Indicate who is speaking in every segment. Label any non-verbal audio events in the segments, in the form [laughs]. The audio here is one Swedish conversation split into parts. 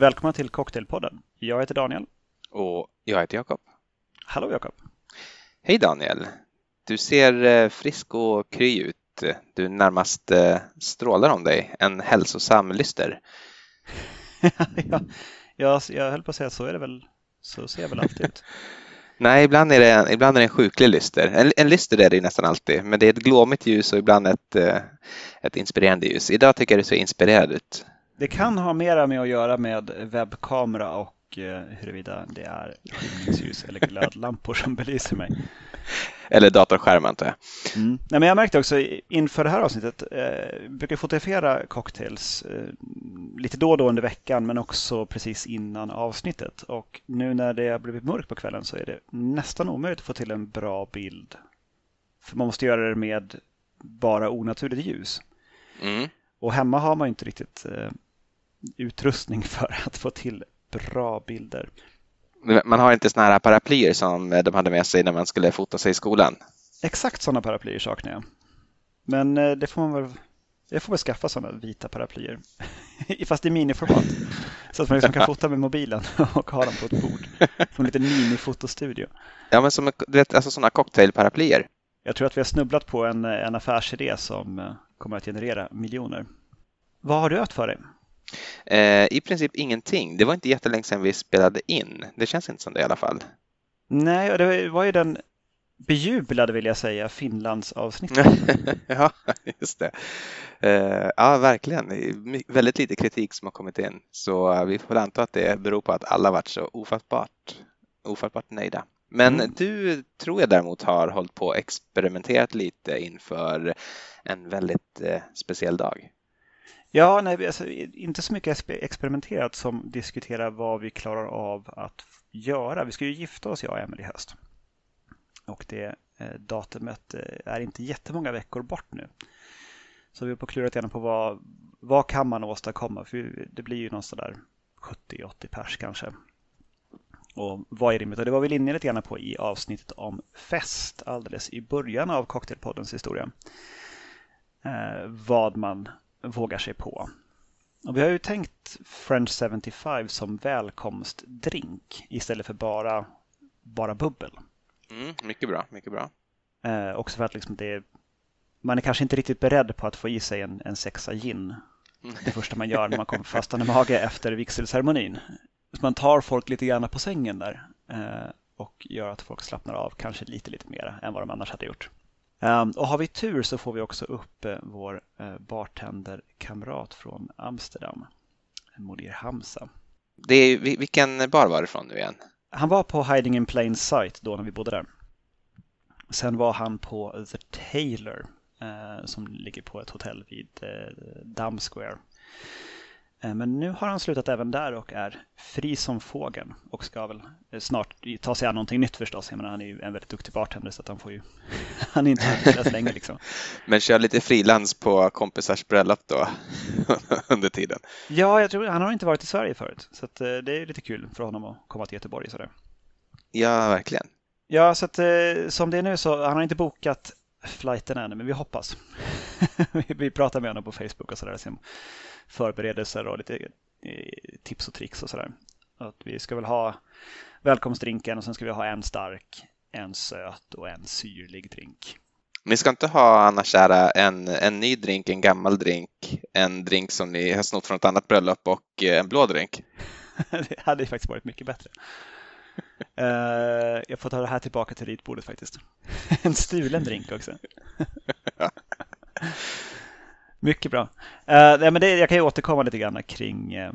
Speaker 1: Välkomna till Cocktailpodden. Jag heter Daniel.
Speaker 2: Och jag heter Jakob.
Speaker 1: Hallå Jakob.
Speaker 2: Hej Daniel. Du ser eh, frisk och kry ut. Du närmast eh, strålar om dig. En hälsosam lyster. [laughs]
Speaker 1: ja, jag, jag höll på att säga så är det väl. Så ser jag väl alltid ut. [laughs]
Speaker 2: Nej, ibland är det ibland är det en sjuklig lyster. En, en lyster är det nästan alltid, men det är ett glåmigt ljus och ibland ett, eh, ett inspirerande ljus. Idag tycker jag du ser inspirerad ut.
Speaker 1: Det kan ha mera med att göra med webbkamera och eh, huruvida det är skymningsljus eller glödlampor som belyser mig.
Speaker 2: Eller datorskärm antar jag.
Speaker 1: Mm. Nej, men jag märkte också inför det här avsnittet, eh, brukar fotografera cocktails eh, lite då och då under veckan men också precis innan avsnittet. Och nu när det har blivit mörkt på kvällen så är det nästan omöjligt att få till en bra bild. För man måste göra det med bara onaturligt ljus.
Speaker 2: Mm.
Speaker 1: Och hemma har man inte riktigt eh, utrustning för att få till bra bilder.
Speaker 2: Man har inte sådana här paraplyer som de hade med sig när man skulle fota sig i skolan?
Speaker 1: Exakt sådana paraplyer saknar jag. Men eh, det får man väl jag får väl skaffa sådana vita paraplyer. [laughs] Fast i miniformat. Så att man liksom kan fota med mobilen [laughs] och ha dem på ett bord. Som en liten minifotostudio.
Speaker 2: Ja, men som du vet, alltså sådana cocktailparaplyer.
Speaker 1: Jag tror att vi har snubblat på en, en affärsidé som eh, kommer att generera miljoner. Vad har du haft för dig?
Speaker 2: Eh, I princip ingenting. Det var inte jättelänge sedan vi spelade in. Det känns inte som det i alla fall.
Speaker 1: Nej, det var ju den bejublade vill jag säga Finlandsavsnittet. [laughs]
Speaker 2: ja, just det. Eh, ja, verkligen. Väldigt lite kritik som har kommit in. Så vi får anta att det beror på att alla varit så ofattbart, ofattbart nöjda. Men mm. du tror jag däremot har hållit på och experimenterat lite inför en väldigt eh, speciell dag.
Speaker 1: Ja, nej, alltså, inte så mycket experimenterat som diskutera vad vi klarar av att göra. Vi ska ju gifta oss, jag och Emelie, i höst. Och det eh, datumet eh, är inte jättemånga veckor bort nu. Så vi har på klurat igenom på vad, vad kan man åstadkomma? För det blir ju någonstans där 70-80 pers kanske. Och vad är rimligt? Och det var vi inne lite grann på i avsnittet om fest alldeles i början av Cocktailpoddens historia. Eh, vad man vågar sig på. Och vi har ju tänkt French 75 som välkomstdrink istället för bara, bara bubbel.
Speaker 2: Mm, mycket bra, mycket bra.
Speaker 1: Eh, också för att liksom det, man är kanske inte riktigt beredd på att få i sig en, en sexa gin mm. det första man gör när man kommer fastande mage efter vigselceremonin. Så man tar folk lite grann på sängen där eh, och gör att folk slappnar av kanske lite, lite mer än vad de annars hade gjort. Um, och har vi tur så får vi också upp uh, vår uh, bartenderkamrat från Amsterdam, Modir Hamza.
Speaker 2: Det är, vilken bar var det från nu igen?
Speaker 1: Han var på Hiding in Plain Sight då när vi bodde där. Sen var han på The Taylor uh, som ligger på ett hotell vid Dam Square. Eh, men nu har han slutat även där och är fri som fågeln och ska väl eh, snart ta sig an någonting nytt förstås. Jag menar, han är ju en väldigt duktig bartender så att han får ju, [laughs] han är inte arbetslös länge liksom.
Speaker 2: Men kör lite frilans på kompisars bröllop då [laughs] under tiden?
Speaker 1: Ja, jag tror han har inte varit i Sverige förut så att, eh, det är lite kul för honom att komma till Göteborg sådär.
Speaker 2: Ja, verkligen.
Speaker 1: Ja, så att som det är nu så han har inte bokat flighten ännu, men vi hoppas. [laughs] vi pratar med honom på Facebook och sådär förberedelser och lite eh, tips och tricks och sådär. Att vi ska väl ha välkomstdrinken och sen ska vi ha en stark, en söt och en syrlig drink.
Speaker 2: Ni ska inte ha annars kära en, en ny drink, en gammal drink, en drink som ni har snott från ett annat bröllop och eh, en blå drink? [laughs]
Speaker 1: det hade faktiskt varit mycket bättre. uh, [laughs] jag får ta det här tillbaka till ritbordet faktiskt. [laughs] en stulen drink också. Mycket bra. Uh, men det, jag kan ju återkomma lite grann kring, uh,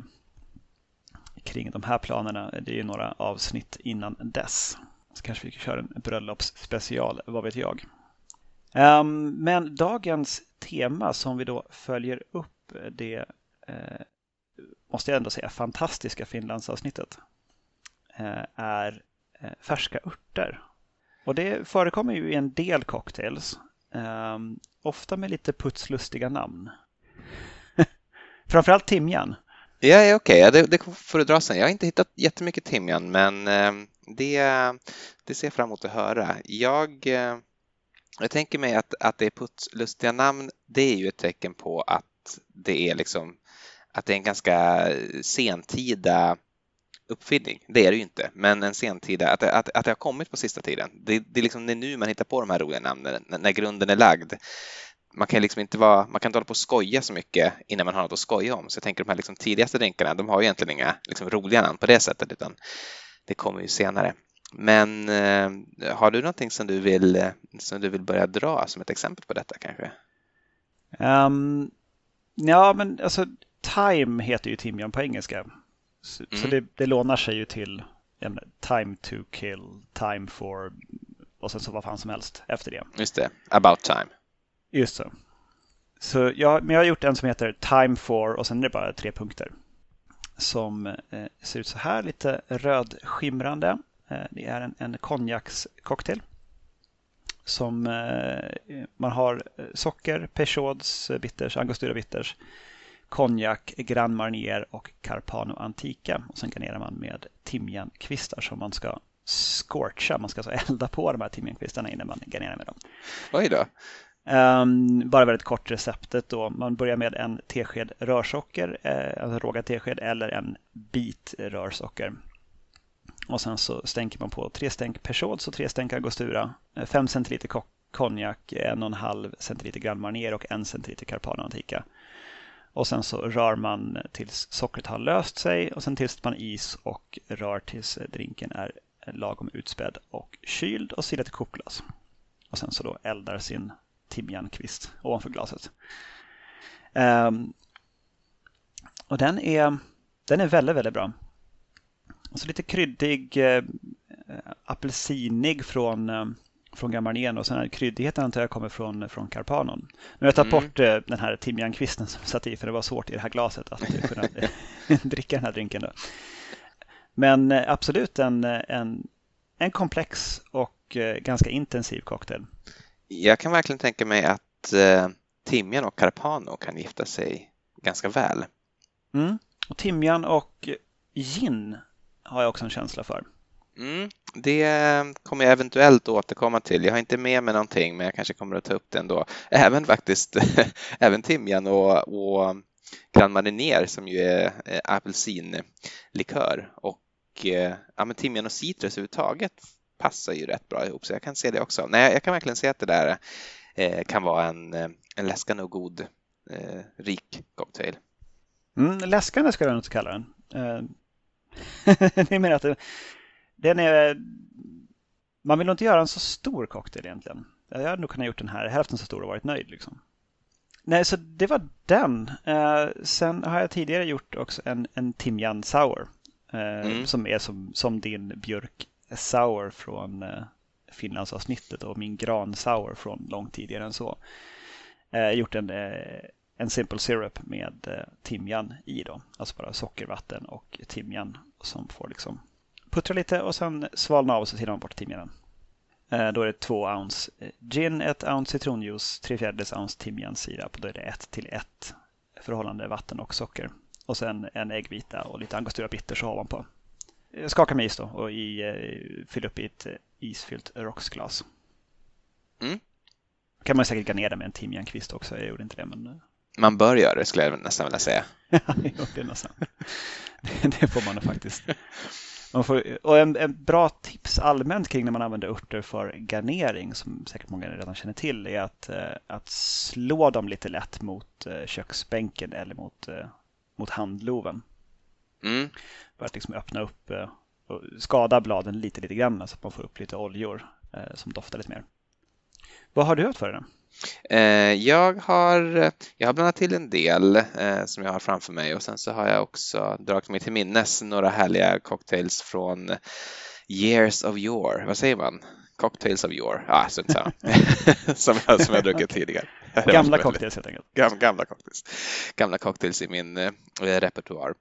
Speaker 1: kring de här planerna. Det är ju några avsnitt innan dess. Så kanske vi kan köra en bröllopsspecial, vad vet jag. Um, men dagens tema som vi då följer upp det uh, måste jag ändå säga fantastiska Finlandsavsnittet är färska örter. Och det förekommer ju i en del cocktails. Um, ofta med lite putslustiga namn. [laughs] Framförallt timjan.
Speaker 2: Ja, ja okej, okay. det, det får du dra sen. Jag har inte hittat jättemycket timjan, men ehm, det, det ser jag fram emot att höra. Jag, eh, jag tänker mig att, att det är putslustiga namn, det är ju ett tecken på att det är liksom att det är en ganska eh, sentida uppfinning. Det är det ju inte, men en sentida, att, att, att det har kommit på sista tiden. Det, det, är liksom, det är nu man hittar på de här roliga namnen, när, när grunden är lagd. Man kan liksom inte vara, man kan inte hålla på och skoja så mycket innan man har något att skoja om. Så jag tänker de här liksom tidigaste drinkarna, de har ju egentligen inga liksom roliga namn på det sättet, utan det kommer ju senare. Men eh, har du någonting som du, vill, som du vill börja dra som ett exempel på detta kanske?
Speaker 1: Um, ja, men alltså Time heter ju timjan på engelska. Så, mm. så det, det, lånar sig ju till en time to kill, time for och sen så vad fan som helst efter det.
Speaker 2: Just det, about time.
Speaker 1: Just så. Så jag, men jag har gjort en som heter time for och sen är det bara tre punkter. Som eh, ser ut så här, lite rödskimrande. Eh, det är en, en konjakscocktail. Som eh, man har eh, socker, Peugeots bitters, Angostura bitters, konjak, Grand Marnier och Carpano Antica. Och sen garnerar man med timjankvistar som man ska scorcha. Man ska alltså elda på de här timjankvistarna innan man garnerar med dem.
Speaker 2: Oj då.
Speaker 1: Um, bara väldigt kort receptet då. Man börjar med en tesked rörsocker, eh, alltså rågad tesked eller en bit rörsocker. Och sen så stänker man på tre stänk Peugeot och tre stänk Angostura, fem centiliter konjak, en och en halv centiliter Grand Marnier och en centiliter Carpano Antica. Och sen så rör man tills sockret har löst sig och sen tillsätter man is och rör tills drinken är lagom utspädd och kyld och silar till kokglas. Och sen så då eldar sin timjankvist ovanför glaset. Um, och den är, den är väldigt, väldigt bra. Så lite kryddig, eh, apelsinig från, eh, från Gamarnen och sen kryddigheten antar jag kommer från, från Carpanon. Nu har jag tagit mm. bort eh, den här timjankvisten som satt i för det var svårt i det här glaset att kunna [laughs] dricka den här drinken. Då. Men eh, absolut en, en, en komplex och eh, ganska intensiv cocktail.
Speaker 2: Jag kan verkligen tänka mig att eh, timjan och Carpano kan gifta sig ganska väl.
Speaker 1: Mm. Och timjan och gin har jag också en känsla för.
Speaker 2: Mm, det ehm, kommer jag eventuellt återkomma till. Jag har inte med mig någonting, men jag kanske kommer att ta upp det ändå. Även faktiskt, [laughs] även timjan och, och Grand Marnier som ju är eh, apelsinlikör och eh, ja, men timjan och citrus överhuvudtaget passar ju rätt bra ihop, så jag kan se det också. Nej, jag kan verkligen se att det där eh, kan vara en, eh, en läskande och god, eh, rik cocktail.
Speaker 1: Mm, läskande skulle jag nog inte kalla den. Eh, [laughs] ni menar att den är... Man vill nog inte göra en så stor cocktail egentligen. Jag hade nog kunnat gjort den här hälften så stor och varit nöjd. Liksom. Nej, så det var den. Eh, sen har jag tidigare gjort också en, en timjan sour. Eh, mm. Som är som, som din björk sour från eh, Finlandsavsnittet och min gran sour från långt tidigare än så. Eh, gjort en, eh, en simple syrup med eh, timjan i då. Alltså bara sockervatten och timjan som får liksom puttra lite och sen svalna av och så silar man bort timjanen. Eh, då är det två ounce eh, gin, ett ounce citronjuice, tre fjärdedels ounce timjansirap. Då är det ett till ett förhållande vatten och socker. Och sen en äggvita och lite angostura bitter så har man på. Skaka med is då och i, fyll upp i ett isfyllt rocksglas. Mm. kan man säkert garnera med en timjankvist också. Jag gjorde inte det men
Speaker 2: man bör göra det skulle jag nästan vilja säga. [laughs]
Speaker 1: jo, det, nästan. [laughs] det får man nog faktiskt. Man får, och en, en, bra tips allmänt kring när man använder örter för garnering, som säkert många redan känner till, är att, eh, att slå dem lite lätt mot eh, köksbänken eller mot, eh, mot handloven. Mm. För att liksom öppna upp och skada bladen lite, lite grann så att man får upp lite oljor som doftar lite mer. Vad har du haft för dig?
Speaker 2: Eh, jag har, jag har blandat till en del eh, som jag har framför mig och sen så har jag också dragit mig till minnes några härliga cocktails från years of yore. Vad säger man? Cocktails of yore. Ah, så så. [laughs] som, jag, som jag druckit [laughs] tidigare.
Speaker 1: Gamla [laughs] cocktails helt enkelt.
Speaker 2: Gamla, gamla cocktails. Gamla cocktails i min eh, repertoar.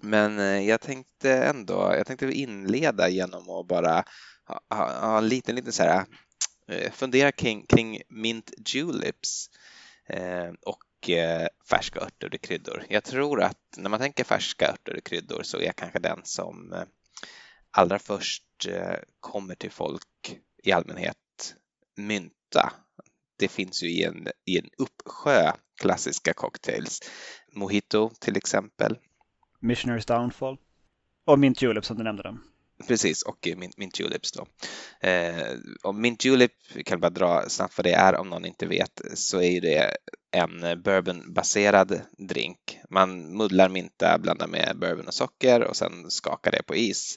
Speaker 2: Men eh, jag tänkte ändå, jag tänkte inleda genom att bara ha, ha, ha en liten, liten så här Eh, fundera kring, kring mint juleps eh, och eh, färska örter och kryddor. Jag tror att när man tänker färska örter och kryddor så är kanske den som eh, allra först eh, kommer till folk i allmänhet mynta. Det finns ju i en, i en uppsjö klassiska cocktails. Mojito till exempel.
Speaker 1: Missionaries Downfall. Och Mint Julep som du nämnde. Dem.
Speaker 2: Precis, och eh, Mint, Mint Tulips då. Eh, och Mint Tulip, vi kan bara dra snabbt vad det är om någon inte vet, så är det en bourbonbaserad drink. Man muddlar mynta, blandar med bourbon och socker och sen skakar det på is.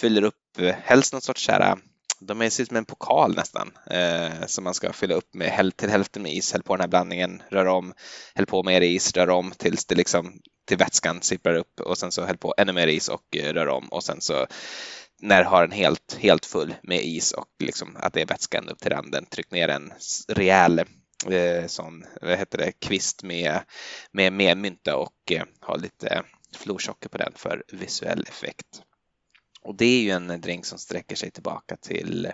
Speaker 2: Fyller upp eh, helst någon sorts kära de är som en pokal nästan eh, som man ska fylla upp med till hälften med is, häll på den här blandningen, rör om, häll på mer is, rör om tills det liksom till vätskan sipprar upp och sen så häll på ännu mer is och eh, rör om och sen så när har den helt, helt full med is och liksom att det är vätskan upp till randen, tryck ner en rejäl eh, sån, vad heter det, kvist med, med, med mynta och eh, ha lite florsocker på den för visuell effekt. Och det är ju en drink som sträcker sig tillbaka till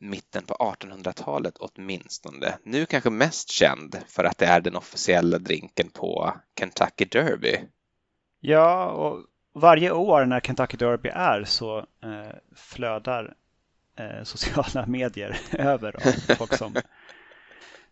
Speaker 2: mitten på 1800-talet åtminstone. Nu kanske mest känd för att det är den officiella drinken på Kentucky Derby.
Speaker 1: Ja, och varje år när Kentucky Derby är så eh, flödar eh, [laughs] sociala medier [laughs] över av folk som,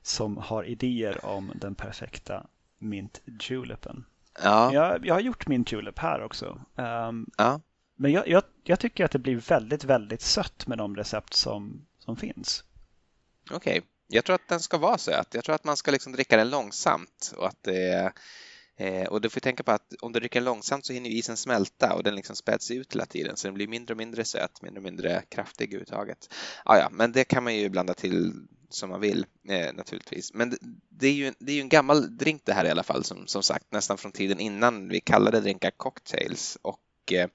Speaker 1: som har idéer om den perfekta mint julepen. Ja. Jag, jag har gjort mint julep här också. Um, ja. Men jag, jag, jag, tycker att det blir väldigt, väldigt sött med de recept som, som finns.
Speaker 2: Okej, okay. jag tror att den ska vara söt. Jag tror att man ska liksom dricka den långsamt och att det eh, och du får tänka på att om du dricker den långsamt så hinner isen smälta och den liksom späds ut hela tiden så den blir mindre och mindre söt, mindre och mindre kraftig överhuvudtaget. Ah, ja, men det kan man ju blanda till som man vill eh, naturligtvis. Men det, det, är ju, det är ju en gammal drink det här i alla fall som, som sagt nästan från tiden innan vi kallade drinkar cocktails och Eh,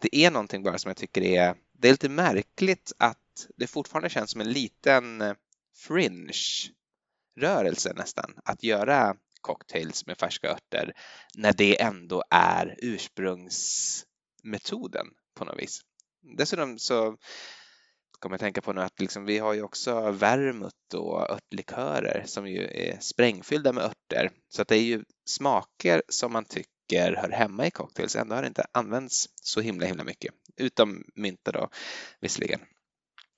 Speaker 2: det är någonting bara som jag tycker är, det är lite märkligt att det fortfarande känns som en liten eh, fringe rörelse nästan att göra cocktails med färska örter när det ändå är ursprungsmetoden på något vis. Dessutom så kommer jag tänka på nu att liksom, vi har ju också vermouth och örtlikörer som ju är sprängfyllda med örter så att det är ju smaker som man tycker tycker hör hemma i cocktails. Ändå har det inte använts så himla himla mycket, utom mynta då visserligen.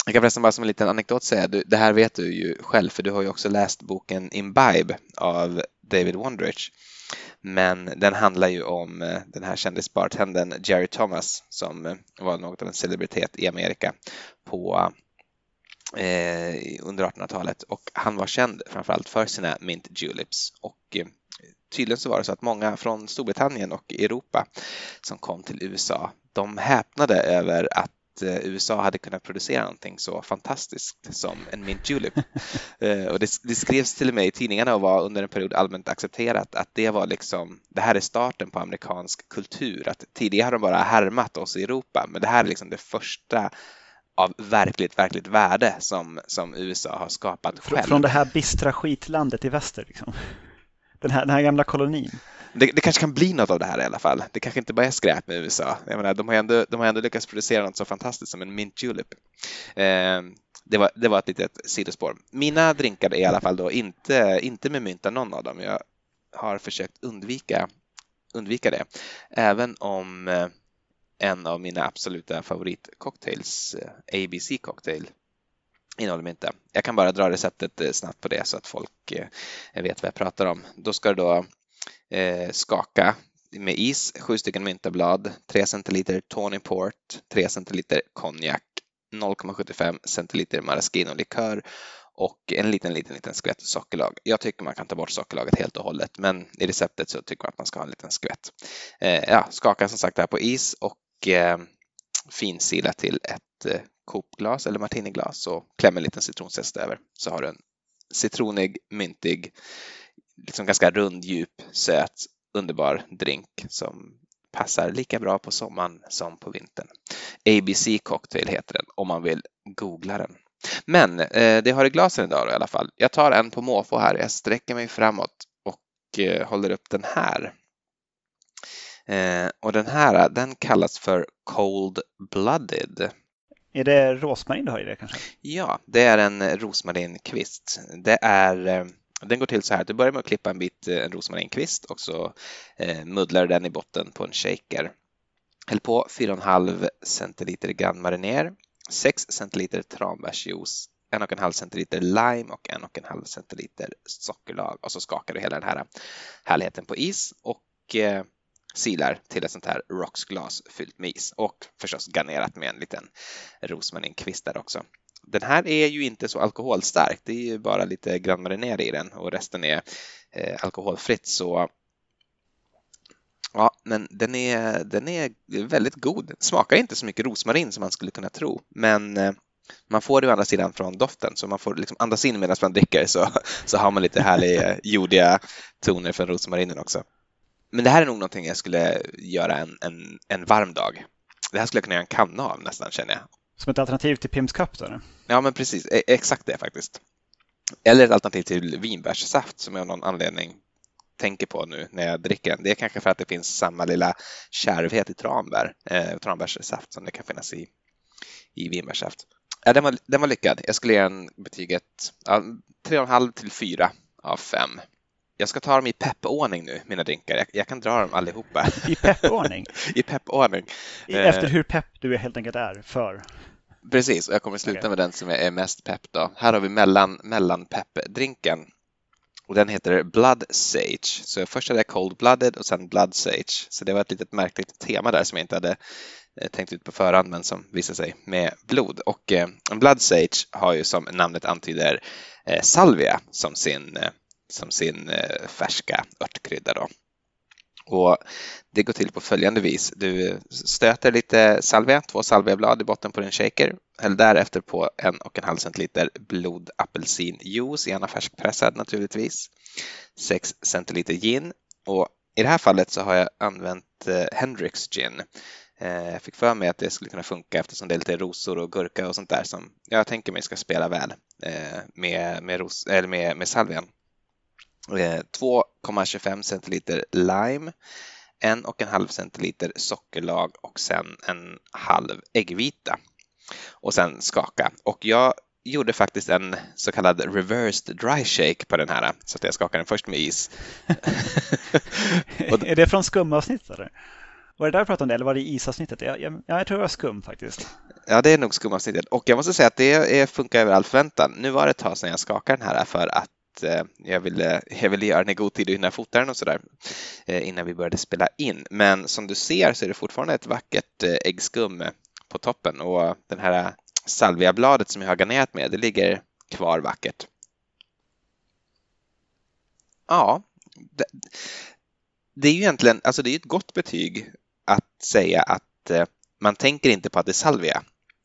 Speaker 2: Jag kan förresten bara som en liten anekdot säga, du, det här vet du ju själv för du har ju också läst boken Imbibe av David Wondrich. Men den handlar ju om eh, den här kändisbartendern Jerry Thomas som eh, var något av en celebritet i Amerika på eh, under 1800-talet och han var känd framförallt för sina mint juleps och eh, tydligen så var det så att många från Storbritannien och Europa som kom till USA, de häpnade över att eh, USA hade kunnat producera någonting så fantastiskt som en mint julep. [laughs] Eh, och det, det, skrevs till och med i tidningarna och var under en period allmänt accepterat att det var liksom, det här är starten på amerikansk kultur. Att tidigare har de bara härmat oss i Europa, men det här är liksom det första av verkligt, verkligt värde som, som USA har skapat själv.
Speaker 1: Från det här bistra skitlandet i väster liksom den här, den här gamla kolonin.
Speaker 2: Det, det, kanske kan bli något av det här i alla fall. Det kanske inte bara är skräp med USA. Jag menar, de, har ändå, de har ändå lyckats producera något så fantastiskt som en mint julep. Eh, det, var, det var ett litet sidospår. Mina drinkar är i alla fall då inte, inte med mynta någon av dem. Jag har försökt undvika, undvika det. Även om eh, en av mina absoluta favoritcocktails, eh, ABC cocktail, innehåller mynta. Jag kan bara dra receptet eh, snabbt på det så att folk eh, vet vad jag pratar om. Då ska du då eh, skaka med is, sju stycken myntablad, 3 centiliter Tony Port, 3 centiliter konjak, 0,75 centiliter maraschino-likör och en liten, liten, liten skvätt sockerlag. Jag tycker man kan ta bort sockerlaget helt och hållet, men i receptet så tycker man att man ska ha en liten skvätt. Eh, ja, skaka som sagt det här på is och eh, finsila till ett Coopglas eller martiniglas och klämmer en liten citronzest över så har du en citronig, myntig, liksom ganska rund, djup, söt, underbar drink som passar lika bra på sommaren som på vintern. ABC Cocktail heter den om man vill googla den. Men eh, det har i glasen idag då, i alla fall. Jag tar en på måfå här. Jag sträcker mig framåt och eh, håller upp den här. Eh, och den här den kallas för Cold Blooded.
Speaker 1: Är det rosmarin du har i det kanske?
Speaker 2: Ja, det är en rosmarinkvist. Det är, eh, den går till så här att du börjar med att klippa en bit eh, en rosmarinkvist och så eh, muddlar du den i botten på en shaker. Häll på 4,5 centiliter grannmariner, 6 centiliter tranbärsjuice, en och en halv centiliter lime och en och en halv centiliter sockerlag och så skakar du hela den här eh, härligheten på is och eh, silar till ett sånt här rocksglas fyllt med is och förstås garnerat med en liten rosmarinkvist där också. Den här är ju inte så alkoholstark, det är ju bara lite grannmarinär i den och resten är eh, alkoholfritt så Ja, men den är, den är väldigt god. Smakar inte så mycket rosmarin som man skulle kunna tro, men eh, man får det å andra sidan från doften, så man får liksom andas in medan man dricker så, så har man lite härliga [laughs] jordiga toner från rosmarinen också. Men det här är nog någonting jag skulle göra en, en, en varm dag. Det här skulle jag kunna göra en kanna av nästan känner jag.
Speaker 1: Som ett alternativ till Pims Cup då?
Speaker 2: Ja, men precis. E exakt det faktiskt. Eller ett alternativ till vinbärssaft som jag av någon anledning tänker på nu när jag dricker den. Det är kanske för att det finns samma lilla kärvhet i tranbär, eh, tranbärssaft som det kan finnas i, i vinbärssaft. Ja, den, var, den var lyckad. Jag skulle ge den betyget ja, 3,5 till 4 av 5. Jag ska ta dem i peppordning nu, mina drinkar. Jag, jag, kan dra dem allihopa.
Speaker 1: I peppordning? [laughs]
Speaker 2: I peppordning.
Speaker 1: Efter eh, hur pepp du helt enkelt är för?
Speaker 2: Precis, och jag kommer sluta okay. med den som är mest pepp. Då. Här har vi mellan, mellan peppdrinken och den heter Blood Sage. Så först hade jag Cold Blooded och sen Blood Sage. Så det var ett litet märkligt tema där som jag inte hade eh, tänkt ut på förhand men som visade sig med blod. Och eh, Blood Sage har ju som namnet antyder eh, salvia som sin, som sin eh, färska örtkrydda. Då. Och det går till på följande vis. Du stöter lite salvia, två salviablad i botten på din shaker. Häll därefter på en och en halv centiliter blodapelsinjuice, gärna färskpressad naturligtvis. 6 centiliter gin och i det här fallet så har jag använt eh, Hendrix gin. Eh, jag fick för mig att det skulle kunna funka eftersom det är lite rosor och gurka och sånt där som jag tänker mig ska spela väl med, med, ros, eller med, med salvian. 2,25 centiliter lime, en och en halv centiliter sockerlag och sen en halv äggvita. Och sen skaka. Och jag gjorde faktiskt en så kallad reversed dry shake på den här så att jag skakade den först med is. [laughs]
Speaker 1: är det från skumavsnittet? Eller? Var det där du pratade om det eller var det isavsnittet? Jag, jag, jag tror det var skum faktiskt.
Speaker 2: Ja, det är nog skumavsnittet och jag måste säga att det är, funkar över all förväntan. Nu var det ett tag sedan jag skakade den här för att Eh, jag ville, eh, jag ville göra den i god tid och hinna fota den och sådär eh, innan vi började spela in. Men som du ser så är det fortfarande ett vackert eh, äggskum eh, på toppen och den här salviabladet som jag har garnerat med, det ligger kvar vackert. Ja, det, det är ju egentligen, alltså det är ett gott betyg att säga att eh, man tänker inte på att det är salvia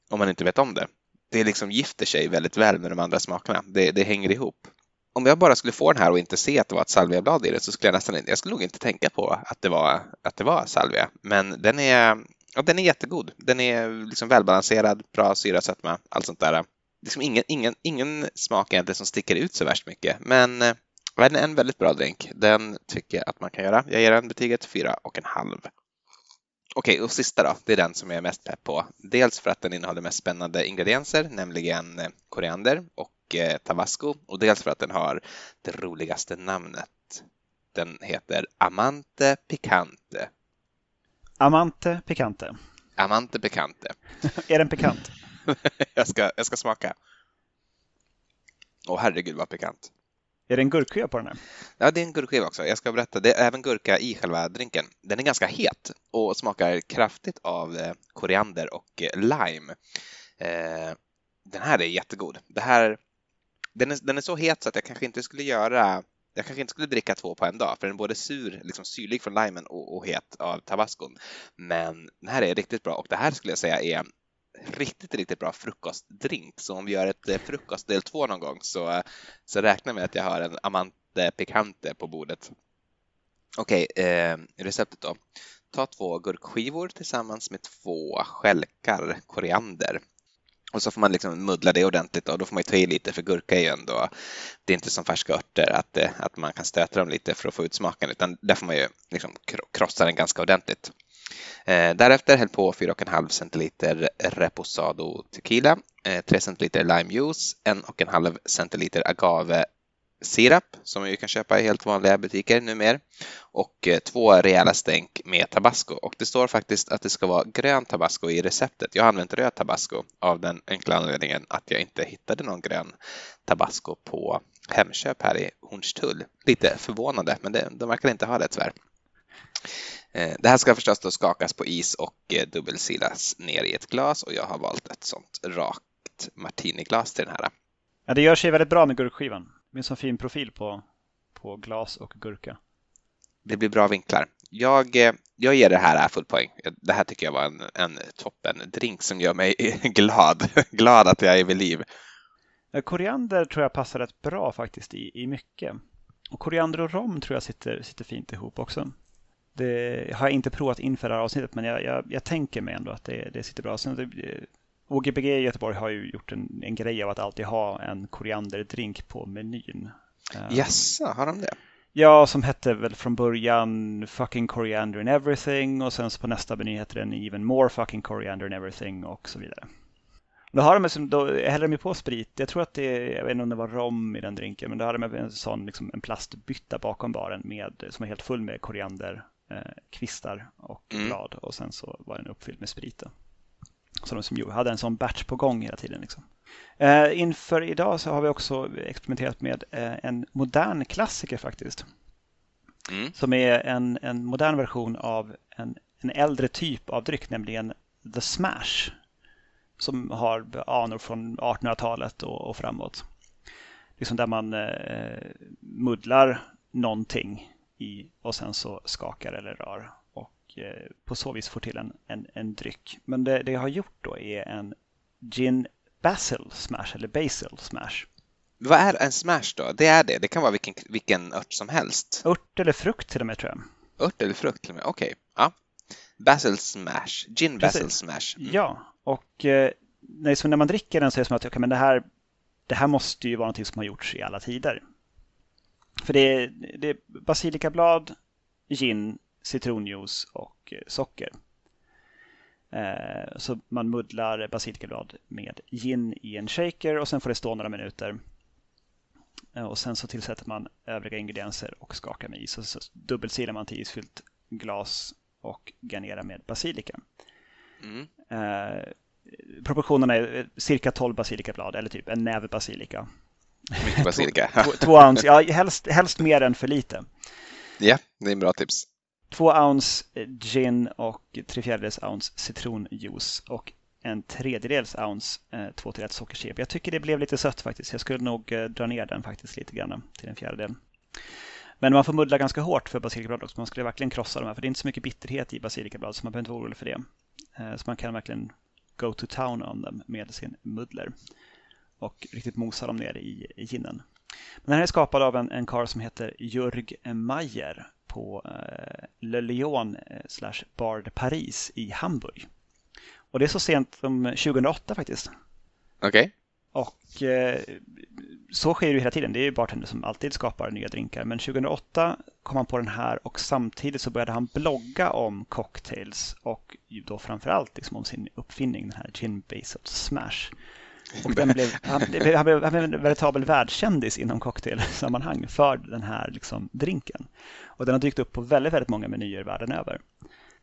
Speaker 2: om man inte vet om det. Det liksom gifter sig väldigt väl med de andra smakerna. Det, det hänger ihop om jag bara skulle få den här och inte se att det var ett salviablad i det så skulle jag nästan jag skulle nog inte tänka på att det var, att det var salvia. Men den är, ja, den är jättegod. Den är liksom välbalanserad, bra syra, sötma, allt sånt där. Liksom ingen, ingen, ingen smak egentligen som sticker ut så värst mycket. Men eh, den är en väldigt bra drink. Den tycker jag att man kan göra. Jag ger den betyget fyra och en halv. Okej, och sista då, det är den som jag är mest pepp på. Dels för att den innehåller mest spännande ingredienser, nämligen eh, koriander och Eh, Tabasco och dels för att den har det roligaste namnet. Den heter Amante Picante.
Speaker 1: Amante Picante.
Speaker 2: Amante Picante. [laughs]
Speaker 1: är den pikant? [laughs]
Speaker 2: jag, ska, jag ska smaka. Åh herregud vad pikant.
Speaker 1: Är det en gurkskiva på den här?
Speaker 2: Ja, det är en gurkskiva också. Jag ska berätta. Det är även gurka i själva drinken. Den är ganska het och smakar kraftigt av eh, koriander och eh, lime. Den här är jättegod. Det här den är, den är så het så att jag kanske inte skulle göra jag kanske inte skulle dricka två på en dag för den är både sur, liksom syrlig från limen och, och het av tabascon. Men den här är riktigt bra och det här skulle jag säga är en riktigt, riktigt bra frukostdrink. Så om vi gör ett eh, frukost del två någon gång så, eh, så räkna med att jag har en Amante Picante på bordet. Okej, eh, receptet då. Ta två gurkskivor tillsammans med två skälkar koriander och så får man liksom muddla det ordentligt och då får man ta i lite för gurka är ju ändå, det är inte som färska örter att, eh, att man kan stöta dem lite för att få ut smaken utan där får man ju liksom krossa den ganska ordentligt. Eh, därefter häll på 4,5 centiliter reposado tequila, eh, 3 centiliter lime juice, 1,5 centiliter agave sirap som man kan köpa i helt vanliga butiker numera och eh, två rejäla stänk med tabasco. Och det står faktiskt att det ska vara grön tabasco i receptet. Jag har använt röd tabasco av den enkla anledningen att jag inte hittade någon grön tabasco på Hemköp här i Hornstull. Lite förvånande, men det, de verkar inte ha det tyvärr. Eh, det här ska förstås då skakas på is och eh, dubbelsilas ner i ett glas och jag har valt ett sånt rakt martiniglas till den här.
Speaker 1: Ja, det gör sig väldigt bra med gurkskivan. En sån fin profil på, på glas och gurka.
Speaker 2: Det blir bra vinklar. Jag, eh, jag ger det här full poäng. Det här tycker jag var en, en toppen drink som gör mig [laughs] glad. [laughs] glad att jag är vid liv.
Speaker 1: Koriander tror jag passar rätt bra faktiskt i, i mycket. Och koriander och rom tror jag sitter, sitter fint ihop också. Det har jag inte provat inför det här avsnittet men jag, jag, jag tänker mig ändå att det, det sitter bra. Sen, det, OGBG i Göteborg har ju gjort en, en grej av att alltid ha en korianderdrink på menyn.
Speaker 2: Yes, har de det?
Speaker 1: Ja, som hette väl från början Fucking Coriander in Everything och sen så på nästa meny heter den Even More Fucking Coriander in Everything och så vidare. Då har de, då häller de på sprit. Jag tror att det, jag vet inte om det var rom i den drinken, men då hade de en sån liksom, en plastbytta bakom baren med, som är helt full med korianderkvistar eh, och mm. blad och sen så var den uppfylld med sprit. Så de som hade en sån batch på gång hela tiden. Liksom. Eh, inför idag så har vi också experimenterat med eh, en modern klassiker faktiskt. Mm. Som är en, en modern version av en, en äldre typ av dryck, nämligen The Smash som har anor från 1800-talet och, och, framåt. Liksom där man eh, muddlar någonting i och sen så skakar eller rör på så vis får till en, en, en dryck. Men det, det jag har gjort då är en gin basil smash eller basil smash.
Speaker 2: Vad är en smash då? Det är det, det kan vara vilken, vilken ört som helst.
Speaker 1: Ört eller frukt till och med tror
Speaker 2: jag. Ört eller frukt till och med, okej. Okay. Ja. Basil smash, gin Precis. basil smash.
Speaker 1: Mm. Ja, och eh, när man dricker den så är det som att okay, men det, här, det här måste ju vara något som har gjorts i alla tider. För det är, det är basilikablad, gin, citronjuice och socker. Eh, så man muddlar basilikablad med gin i en shaker och sen får det stå några minuter. Eh, och sen så tillsätter man övriga ingredienser och skakar med is. Och så dubbelsilar man till isfyllt glas och garnerar med basilika. Mm. Eh, proportionerna är cirka 12 basilikablad eller typ en näve basilika.
Speaker 2: Mycket basilika. [laughs]
Speaker 1: två, två ounce, ja helst, helst mer än för lite.
Speaker 2: Ja, det är en bra tips.
Speaker 1: Två ounce eh, gin och tre fjärdedels ounce citronjuice och en tredjedels ounce eh, två till ett sockersirap. Jag tycker det blev lite sött faktiskt. Jag skulle nog eh, dra ner den faktiskt lite grann till en fjärdedel. Men man får muddla ganska hårt för basilikablad också. Man skulle verkligen krossa de här för det är inte så mycket bitterhet i basilikablad så man behöver inte vara orolig för det. Eh, så man kan verkligen go to town on dem med sin muddler och riktigt mosa dem ner i, i ginen. Men den här är skapad av en, en karl som heter Jörg Mayer på eh, Le Lion eh, slash Bar de Paris i Hamburg. Och det är så sent som 2008 faktiskt.
Speaker 2: Okej. Okay.
Speaker 1: Och eh, så sker det hela tiden. Det är ju bartender som alltid skapar nya drinkar. Men 2008 kom han på den här och samtidigt så började han blogga om cocktails och då framförallt liksom om sin uppfinning, den här Gin Basil Smash. Och den blev, han, han, blev, han blev en veritabel världskändis inom cocktailsammanhang för den här liksom drinken. Och den har dykt upp på väldigt, väldigt många menyer världen över.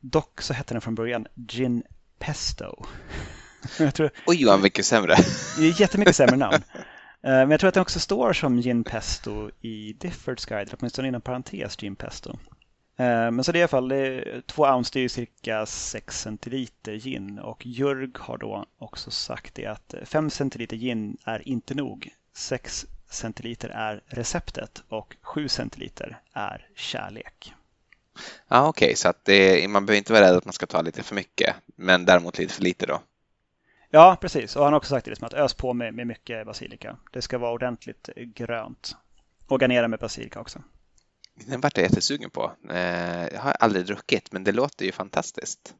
Speaker 1: Dock så hette den från början Gin Pesto. [laughs]
Speaker 2: Jag tror, Oj, vad mycket sämre.
Speaker 1: Det är jättemycket sämre namn. Eh, men jag tror att den också står som gin pesto i Diffords guide, eller åtminstone inom parentes gin pesto. Eh, men så det är i alla fall, det två ounce, det är cirka 6 centiliter gin och Jörg har då också sagt det att 5 centiliter gin är inte nog. 6 centiliter är receptet och 7 centiliter är kärlek.
Speaker 2: Ja, Okej, okay. så att det, man behöver inte vara rädd att man ska ta lite för mycket, men däremot lite för lite då?
Speaker 1: Ja, precis. Och han har också sagt det liksom att ös på med, med mycket basilika. Det ska vara ordentligt grönt. Och garnera med basilika också.
Speaker 2: Den vart jag jättesugen på. Eh, jag har aldrig druckit, men det låter ju fantastiskt.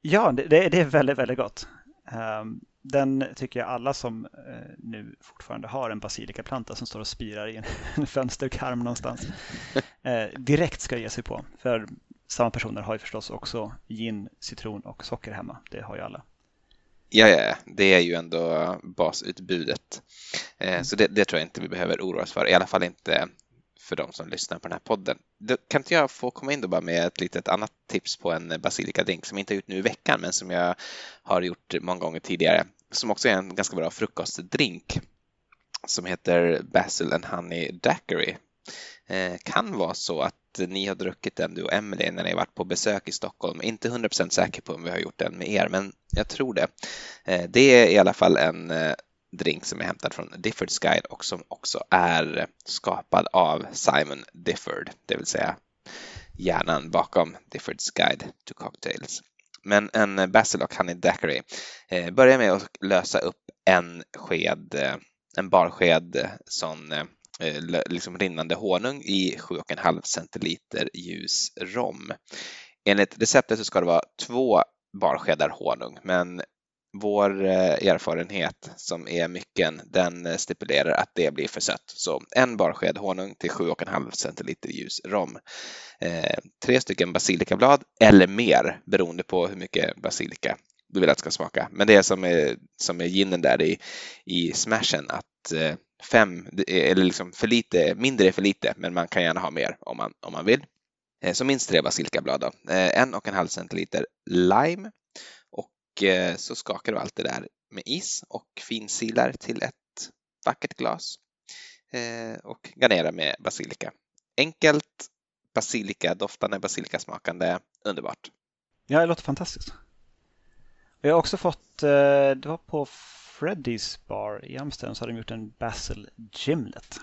Speaker 1: Ja, det, det är väldigt, väldigt gott. Ehm, den tycker jag alla som eh, nu fortfarande har en basilikaplanta som står och spirar i en [laughs] fönsterkarm någonstans [laughs] eh, direkt ska ge sig på. För samma personer har ju förstås också gin, citron och socker hemma. Det har ju alla.
Speaker 2: Ja, ja, det är ju ändå basutbudet. Så det, det, tror jag inte vi behöver oroa oss för, i alla fall inte för de som lyssnar på den här podden. Då, kan inte jag få komma in då bara med ett litet annat tips på en basilikadrink som jag inte har gjort nu i veckan men som jag har gjort många gånger tidigare som också är en ganska bra frukostdrink som heter Basil and Honey Daiquiri. Eh, kan vara så att ni har druckit den du och Emily när ni varit på besök i Stockholm. Inte 100% säker på om vi har gjort den med er, men jag tror det. Eh, det är i alla fall en eh, drink som är hämtad från Diffords Guide och som också är skapad av Simon Difford, det vill säga hjärnan bakom Diffords Guide to Cocktails. Men en eh, Basil och Honey Daiquiri. Eh, börja med att lösa upp en sked, eh, en barsked eh, sån Eh, liksom rinnande honung i 7,5 centiliter ljus rom. Enligt receptet så ska det vara två barskedar honung, men vår eh, erfarenhet som är mycken, den stipulerar att det blir för sött. Så en barsked honung till 7,5 centiliter ljus rom. Eh, tre stycken basilikablad eller mer beroende på hur mycket basilika du vill att det ska smaka. Men det som är, som är ginen där i, i smashen, att eh, fem, eller liksom för lite, mindre är för lite, men man kan gärna ha mer om man, om man vill. Eh, så minst tre basilikablad då. Eh, en och en halv centiliter lime Eh, så skakar du allt det där med is och finsilar till ett vackert glas eh, och garnera med basilika. Enkelt, basilika doftande, basilika smakande, underbart.
Speaker 1: Ja, det låter fantastiskt. Jag har också fått, eh, det var på Freddy's Bar i Amsterdam så hade de gjort en Basil Gimlet.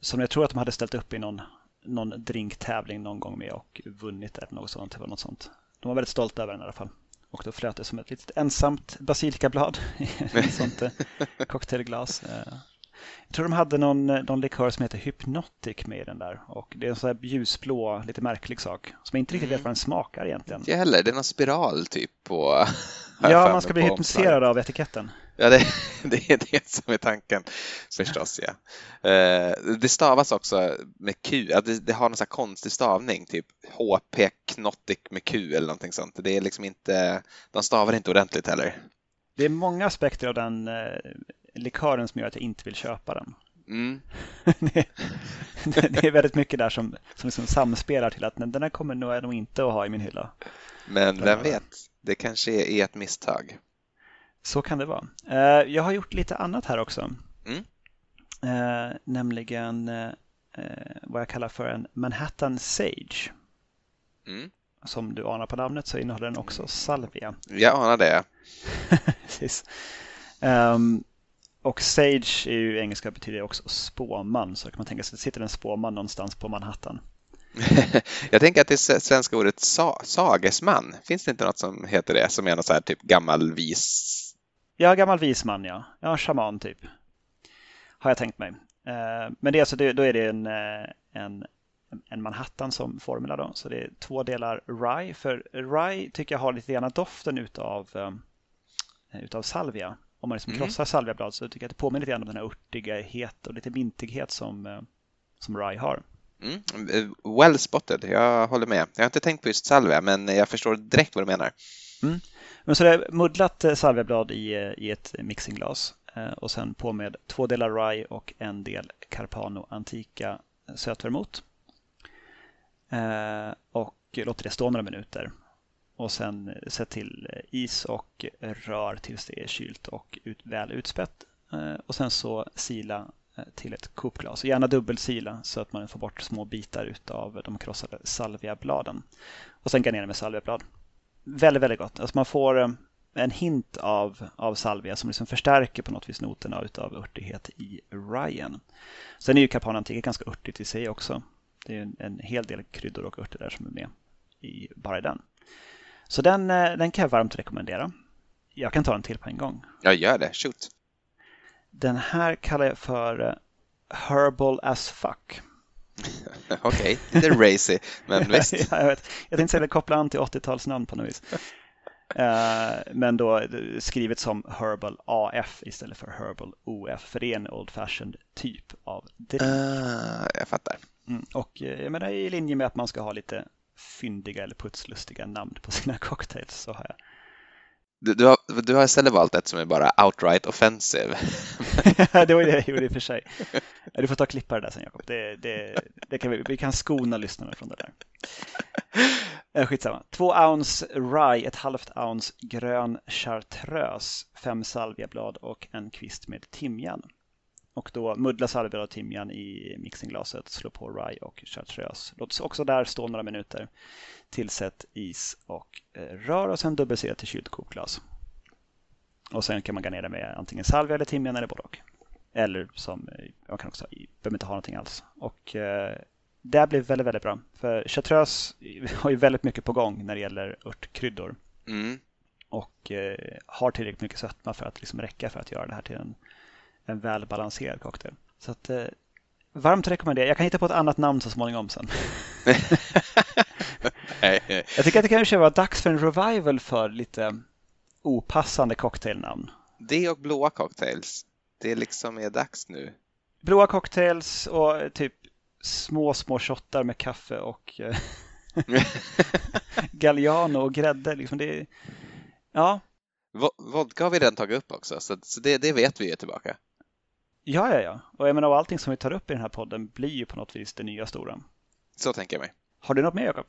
Speaker 1: Som jag tror att de hade ställt upp i någon, någon drinktävling någon gång med och vunnit eller något sånt. var något sånt. De var väldigt stolta över den i alla fall. Och då flöt det som ett litet ensamt basilikablad i ett [laughs] sånt eh, cocktailglas. Eh, jag tror de hade någon, någon likör som heter Hypnotic med i den där. Och det är en sån här ljusblå, lite märklig sak. Som jag inte riktigt vet mm. vad den smakar egentligen.
Speaker 2: Inte heller. Det är någon spiral typ på... [laughs]
Speaker 1: Ja, man ska bli hypnotiserad av etiketten.
Speaker 2: Ja, det, [laughs] det, är det som är tanken förstås. Ja. Eh, det stavas också med Q, det, det har någon sån konstig stavning, typ HP Knotic med Q eller någonting sånt. Det är liksom inte, de stavar inte ordentligt heller.
Speaker 1: Det är många aspekter av den eh, likören som gör att jag inte vill köpa den. Mm. [laughs] det, det, är väldigt mycket där som, som liksom samspelar till att den här kommer nog, nog inte att ha i min hylla.
Speaker 2: Men vem vet, det kanske är ett misstag.
Speaker 1: Så kan det vara. Eh, jag har gjort lite annat här också. Mm. Eh, nämligen eh, vad jag kallar för en Manhattan Sage. Mm. Som du anar på namnet så innehåller den också salvia.
Speaker 2: Jag anar det. [laughs]
Speaker 1: Precis. Och Sage är ju engelska betyder också spåman så kan man tänka sig att det sitter en spåman någonstans på Manhattan. [laughs]
Speaker 2: jag tänker att det svenska ordet sa sagesman, finns det inte något som heter det som är något så här typ gammal vis
Speaker 1: Ja, gammal visman ja. Ja, shaman typ. Har jag tänkt mig. Eh, men det är alltså, då är det en, eh, en, en Manhattan som formula då. Så det är två delar rye. För rye tycker jag har lite grann doften utav, eh, utav salvia. Om man liksom mm. krossar salviablad så tycker jag att det påminner lite grann om den här örtighet och lite mintighet som, som rye har.
Speaker 2: Mm. Well spotted, jag håller med. Jag har inte tänkt på just salvia men jag förstår direkt vad du menar.
Speaker 1: Mm. Men så det är muddlat eh, salviablad i, eh, i ett mixingglas eh, och sen på med två delar rye och en del Carpano Antica sötvermouth. Och låter det stå några minuter. Och sen eh, sätt till eh, is och rör tills det är kylt och ut, väl utspätt. Eh, och sen så sila till ett kopglas. Gärna dubbelsila så att man får bort små bitar av de krossade salviabladen. Och sen garnera med salviablad väldigt, väldigt gott. Alltså man får en hint av, av salvia som liksom förstärker på något vis noterna utav örtighet i Ryan. Sen är ju Carpana Antica ganska örtigt i sig också. Det är en, en hel del kryddor och örter där som är med i bara i den. Så den, eh, den kan jag varmt rekommendera. Jag kan ta den till på en gång.
Speaker 2: Ja, gör det. Shoot.
Speaker 1: Den här kallar jag för eh, Herbal as fuck. [laughs]
Speaker 2: Okej, okay. lite racy, men [laughs] visst.
Speaker 1: ja, jag, vet. jag tänkte säga koppla an till 80-talsnamn på något vis. Uh, [laughs] men då skrivet som Herbal AF istället för Herbal OF, för det är en Old Fashioned typ av drink. Uh,
Speaker 2: jag fattar.
Speaker 1: Mm, och eh, jag menar i linje med att man ska ha lite fyndiga eller putslustiga namn på sina [laughs] cocktails så har jag
Speaker 2: Du, du, har, du har istället valt ett som är bara outright offensive. [laughs]
Speaker 1: det var det jag gjorde i och för sig. Du får ta och klippa det där sen Jakob. Det, det, det kan vi, vi kan skona lyssnarna från det där. Eh, skitsamma. Två ounce rye, ett halvt ounce grön chartreuse, fem salviablad och en kvist med timjan. Och då muddla salviablad och timjan i mixingglaset, slå på rye och chartreuse. Låt också där stå några minuter. Tillsätt is och eh, rör och sen dubbelsera till kylt kokglas. Och sen kan man garnera med antingen salvia eller timjan eller både och. Eller som, eh, man kan också, behöver inte ha någonting alls. Och eh, det blir väldigt, väldigt bra. För chartreuse [laughs] har ju väldigt mycket på gång när det gäller örtkryddor.
Speaker 2: Mm.
Speaker 1: Och eh, har tillräckligt mycket sötma för att liksom räcka för att göra det här till en, en välbalanserad cocktail. Så att, eh, varmt rekommenderar. Jag kan hitta på ett annat namn så småningom sen. [laughs] jag tycker att det kanske var dags för en revival för lite opassande cocktailnamn.
Speaker 2: Det och blåa cocktails. Det liksom är dags nu.
Speaker 1: Blåa cocktails och typ små, små shottar med kaffe och eh, [laughs] Galliano och grädde. Liksom det, ja.
Speaker 2: Vodka har vi redan tagit upp också, så, det, det vet vi är tillbaka.
Speaker 1: Ja, ja, ja. Och jag menar, allting som vi tar upp i den här podden blir ju på något vis det nya stora.
Speaker 2: Så tänker jag mig.
Speaker 1: Har du något mer, Jakob?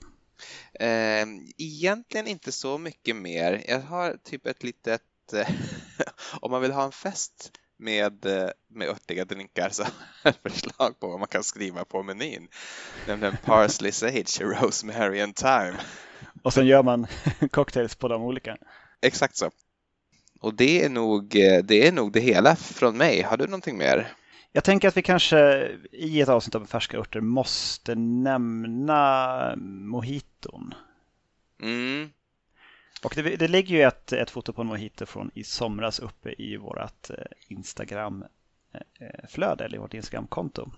Speaker 2: Eh, egentligen inte så mycket mer. Jag har typ ett litet, eh, [laughs] om man vill ha en fest med, eh, med örtiga drinkar så [laughs] är förslag på vad man kan skriva på menyn. Nämligen Parsley Sage, Rosemary and Thyme.
Speaker 1: Och sen gör man [laughs] cocktails på de olika.
Speaker 2: Exakt så. Och det är, nog, eh, det är nog det hela från mig. Har du någonting mer?
Speaker 1: Jag tänker att vi kanske i ett avsnitt om färska örter måste nämna mojiton.
Speaker 2: Mm.
Speaker 1: Och det, det ligger ju ett, ett foto på en mojito från i somras uppe i vårt eh, Instagram-flöde, eller vårt Instagram-konto.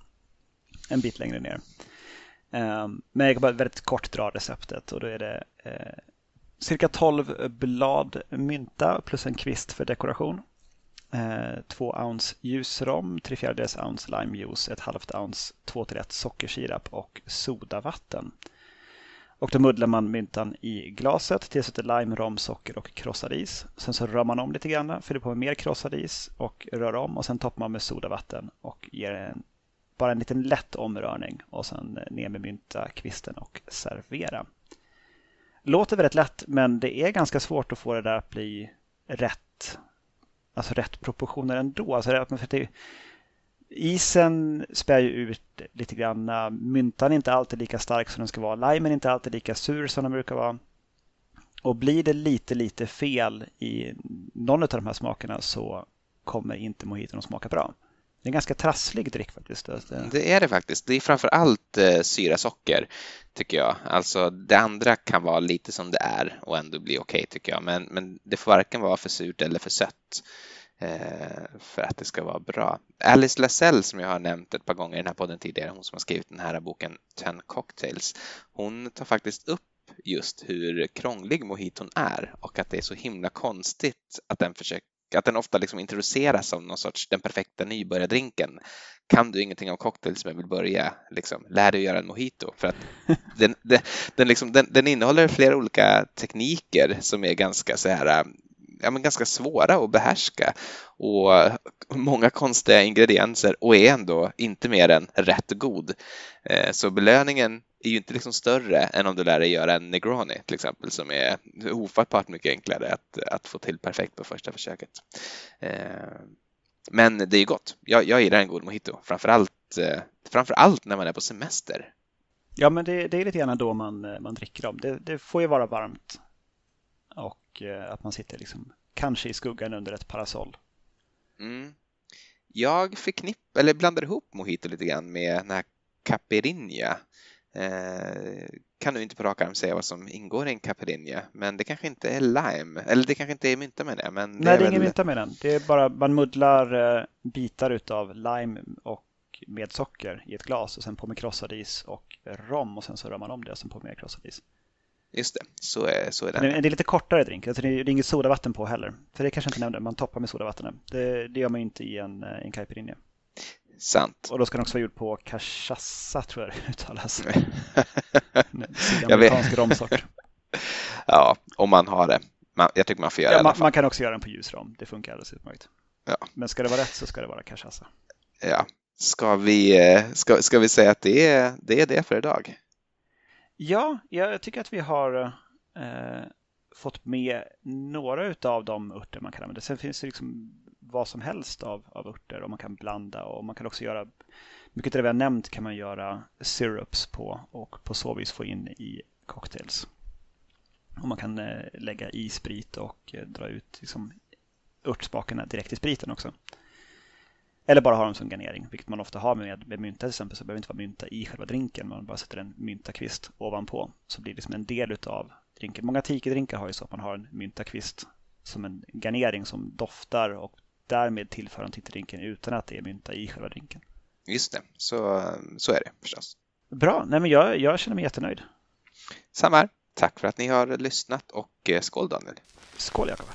Speaker 1: En bit längre ner. Ehm, men jag kan bara väldigt kort dra receptet och då är det eh, cirka 12 blad mynta plus en kvist för dekoration. Eh, två ounce ljusrom, tre fjärdedels ounce limejuice, ett halvt ounce 2 till 1 sockersirap och sodavatten. Och då muddlar man myntan i glaset, tillsätter lime, rom, socker och krossad is. Sen så rör man om lite grann, fyller på med mer krossad is och rör om och sen toppar man med sodavatten och ger en, bara en liten lätt omrörning och sen ner med mynta, kvisten och servera. Låter väldigt lätt men det är ganska svårt att få det där att bli rätt, alltså rätt proportioner ändå. Alltså det, isen spär ju ut lite grann. Myntan är inte alltid lika stark som den ska vara. Limen är inte alltid lika sur som den brukar vara. Och blir det lite, lite fel i någon av de här smakerna så kommer inte mojiton att smaka bra. Det är en ganska trasslig dryck faktiskt.
Speaker 2: Det är det faktiskt. Det är framför allt eh, syra socker tycker jag. Alltså det andra kan vara lite som det är och ändå bli okej okay, tycker jag. Men, men det får varken vara för surt eller för sött. Eh, för att det ska vara bra. Alice Lasell som jag har nämnt ett par gånger i den här podden tidigare, hon som har skrivit den här boken Ten Cocktails, hon tar faktiskt upp just hur krånglig mojiton är och att det är så himla konstigt att den försöker att den ofta liksom introduceras som någon sorts den perfekta nybörjardrinken. Kan du ingenting om cocktails men vill börja, liksom, lär dig göra en mojito. För att [laughs] den, den, den, liksom, den, innehåller flera olika tekniker som är ganska så här ja, men ganska svåra att behärska och många konstiga ingredienser och är ändå inte mer än rätt god. Eh, så belöningen är ju inte liksom större än om du lär dig göra en Negroni till exempel som är ofattbart mycket enklare att, att få till perfekt på första försöket. Eh, men det är gott. Jag, jag gillar en god mojito, framförallt, eh, framförallt när man är på semester.
Speaker 1: Ja, men det, det är lite grann då man, man dricker dem. Det, det får ju vara varmt och eh, att man sitter liksom kanske i skuggan under ett parasoll.
Speaker 2: Mm. Jag förknipp, eller blandar ihop mojito lite grann med den här caipirinha. Eh, kan nu inte på rak arm säga vad som ingår i en caipirinha, men det kanske inte är lime, eller det kanske inte är mynta med det. Men
Speaker 1: Nej, det är, det är väl... ingen mynta med den. Det är bara, man muddlar eh, bitar utav lime och med socker i ett glas och sen på med krossad is och rom och sen så rör man om det och sen på med krossad is.
Speaker 2: Just det, så är, så är det.
Speaker 1: Det är lite kortare drink, alltså det är inget sodavatten på heller. För det kanske inte nämnde, man toppar med sodavatten. Det, det gör man inte i en, eh, en caipirinha.
Speaker 2: Sant.
Speaker 1: Och då ska den också vara gjord på cachaça tror jag det uttalas. [laughs]
Speaker 2: Sydamerikansk
Speaker 1: romsort. [laughs]
Speaker 2: Ja, om man har det. man, jag tycker man får göra
Speaker 1: ja,
Speaker 2: det
Speaker 1: man, man, kan också göra den på ljusram. Det funkar alldeles utmärkt.
Speaker 2: Ja.
Speaker 1: Men ska det vara rätt så ska det vara cachaça.
Speaker 2: Ja. Ska vi, eh, ska, ska vi säga att det är, det är det för idag?
Speaker 1: Ja, jag tycker att vi har eh, fått med några av de örter man kan använda. Sen finns det liksom vad som helst av, av örter och man kan blanda och man kan också göra mycket av det vi har nämnt kan man göra syrups på och på så vis få in i cocktails. Och man kan eh, lägga i sprit och eh, dra ut liksom, örtsmakerna direkt i spriten också. Eller bara ha dem som garnering, vilket man ofta har med, med mynta till exempel. Så det behöver inte vara mynta i själva drinken, man bara sätter en myntakvist ovanpå. Så blir det liksom en del av drinken. Många tiki-drinkar har ju så att man har en myntakvist som en garnering som doftar och därmed tillför den till drinken utan att det är mynta i själva drinken.
Speaker 2: Just det, så, så är det förstås.
Speaker 1: Bra, Nej, men jag, jag känner mig jättenöjd.
Speaker 2: Samma här. Tack för att ni har lyssnat och eh, skål Daniel.
Speaker 1: Skål Jakob.